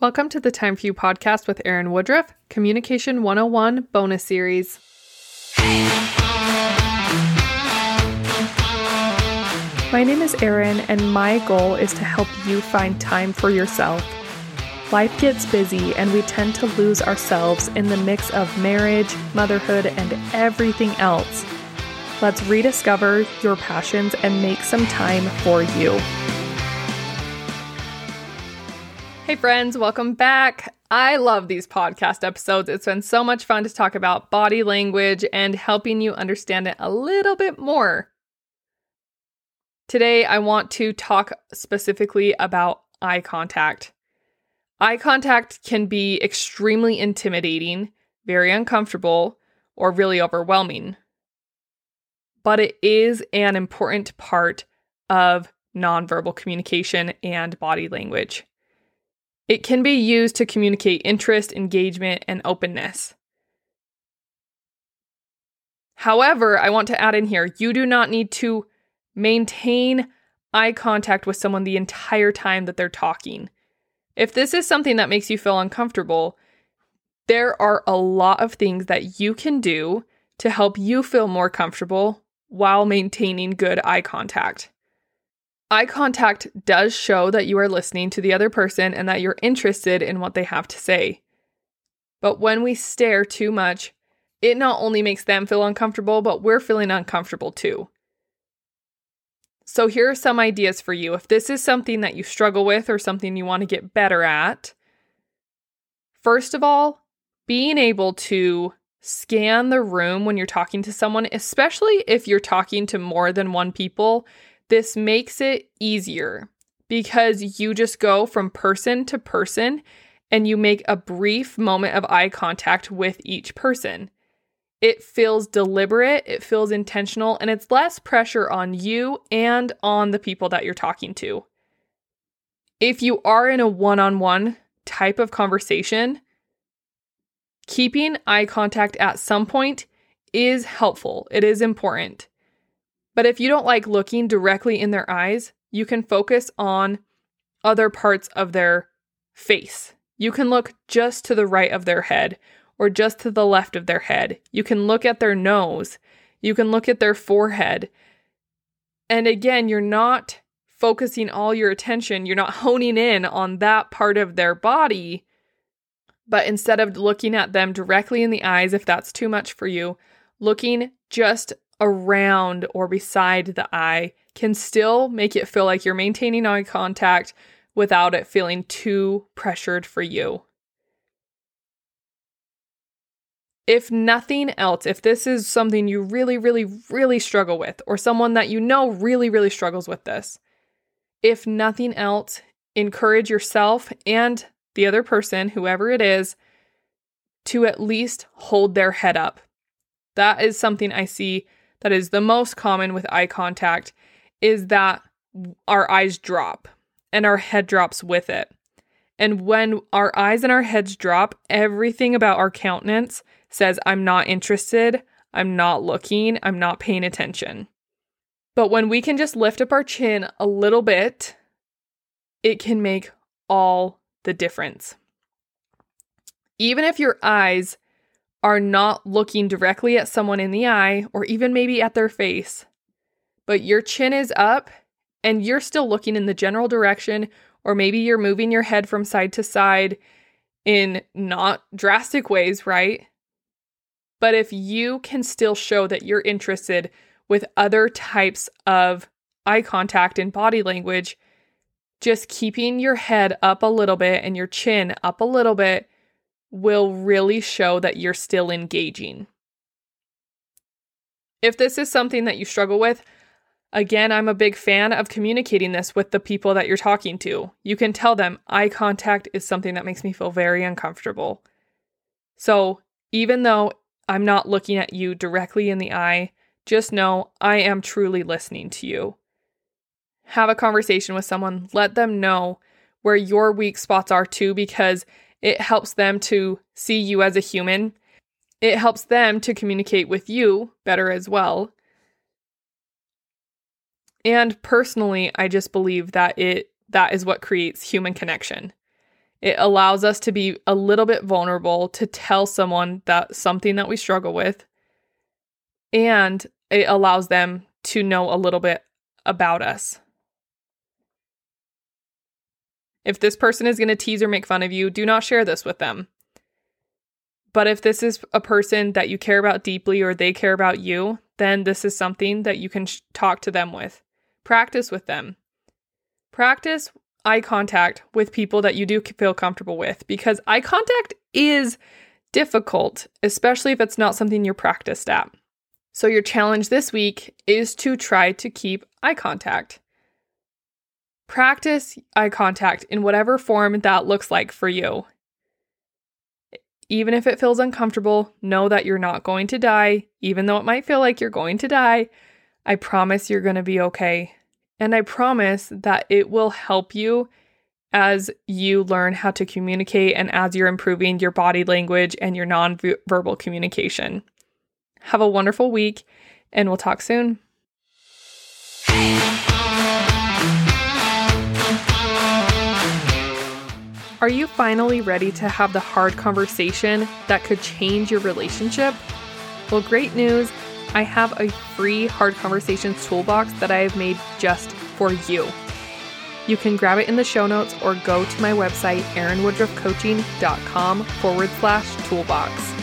Welcome to the Time for You podcast with Erin Woodruff, Communication 101 bonus series. My name is Erin, and my goal is to help you find time for yourself. Life gets busy, and we tend to lose ourselves in the mix of marriage, motherhood, and everything else. Let's rediscover your passions and make some time for you. Hey, friends, welcome back. I love these podcast episodes. It's been so much fun to talk about body language and helping you understand it a little bit more. Today, I want to talk specifically about eye contact. Eye contact can be extremely intimidating, very uncomfortable, or really overwhelming. But it is an important part of nonverbal communication and body language. It can be used to communicate interest, engagement, and openness. However, I want to add in here you do not need to maintain eye contact with someone the entire time that they're talking. If this is something that makes you feel uncomfortable, there are a lot of things that you can do to help you feel more comfortable while maintaining good eye contact. Eye contact does show that you are listening to the other person and that you're interested in what they have to say. But when we stare too much, it not only makes them feel uncomfortable, but we're feeling uncomfortable too. So, here are some ideas for you. If this is something that you struggle with or something you want to get better at, first of all, being able to scan the room when you're talking to someone, especially if you're talking to more than one people, this makes it easier because you just go from person to person and you make a brief moment of eye contact with each person. It feels deliberate, it feels intentional, and it's less pressure on you and on the people that you're talking to. If you are in a one on one type of conversation, keeping eye contact at some point is helpful. It is important. But if you don't like looking directly in their eyes, you can focus on other parts of their face. You can look just to the right of their head or just to the left of their head. You can look at their nose. You can look at their forehead. And again, you're not focusing all your attention, you're not honing in on that part of their body. But instead of looking at them directly in the eyes, if that's too much for you, looking just around or beside the eye can still make it feel like you're maintaining eye contact without it feeling too pressured for you. If nothing else, if this is something you really, really, really struggle with, or someone that you know really, really struggles with this, if nothing else, encourage yourself and the other person, whoever it is, to at least hold their head up. That is something I see that is the most common with eye contact is that our eyes drop and our head drops with it. And when our eyes and our heads drop, everything about our countenance says, I'm not interested, I'm not looking, I'm not paying attention. But when we can just lift up our chin a little bit, it can make all the difference. Even if your eyes are not looking directly at someone in the eye or even maybe at their face, but your chin is up and you're still looking in the general direction, or maybe you're moving your head from side to side in not drastic ways, right? But if you can still show that you're interested with other types of eye contact and body language, just keeping your head up a little bit and your chin up a little bit will really show that you're still engaging. If this is something that you struggle with, again, I'm a big fan of communicating this with the people that you're talking to. You can tell them eye contact is something that makes me feel very uncomfortable. So, even though I'm not looking at you directly in the eye, just know I am truly listening to you. Have a conversation with someone, let them know where your weak spots are too, because it helps them to see you as a human. It helps them to communicate with you better as well. And personally, I just believe that it that is what creates human connection. It allows us to be a little bit vulnerable to tell someone that something that we struggle with. And it allows them to know a little bit about us. If this person is going to tease or make fun of you, do not share this with them. But if this is a person that you care about deeply or they care about you, then this is something that you can sh- talk to them with. Practice with them. Practice eye contact with people that you do feel comfortable with because eye contact is difficult, especially if it's not something you're practiced at. So, your challenge this week is to try to keep eye contact. Practice eye contact in whatever form that looks like for you. Even if it feels uncomfortable, know that you're not going to die, even though it might feel like you're going to die. I promise you're going to be okay. And I promise that it will help you as you learn how to communicate and as you're improving your body language and your non-verbal communication. Have a wonderful week, and we'll talk soon. Are you finally ready to have the hard conversation that could change your relationship? Well, great news. I have a free hard conversations toolbox that I have made just for you. You can grab it in the show notes or go to my website, erinwoodruffcoaching.com forward slash toolbox.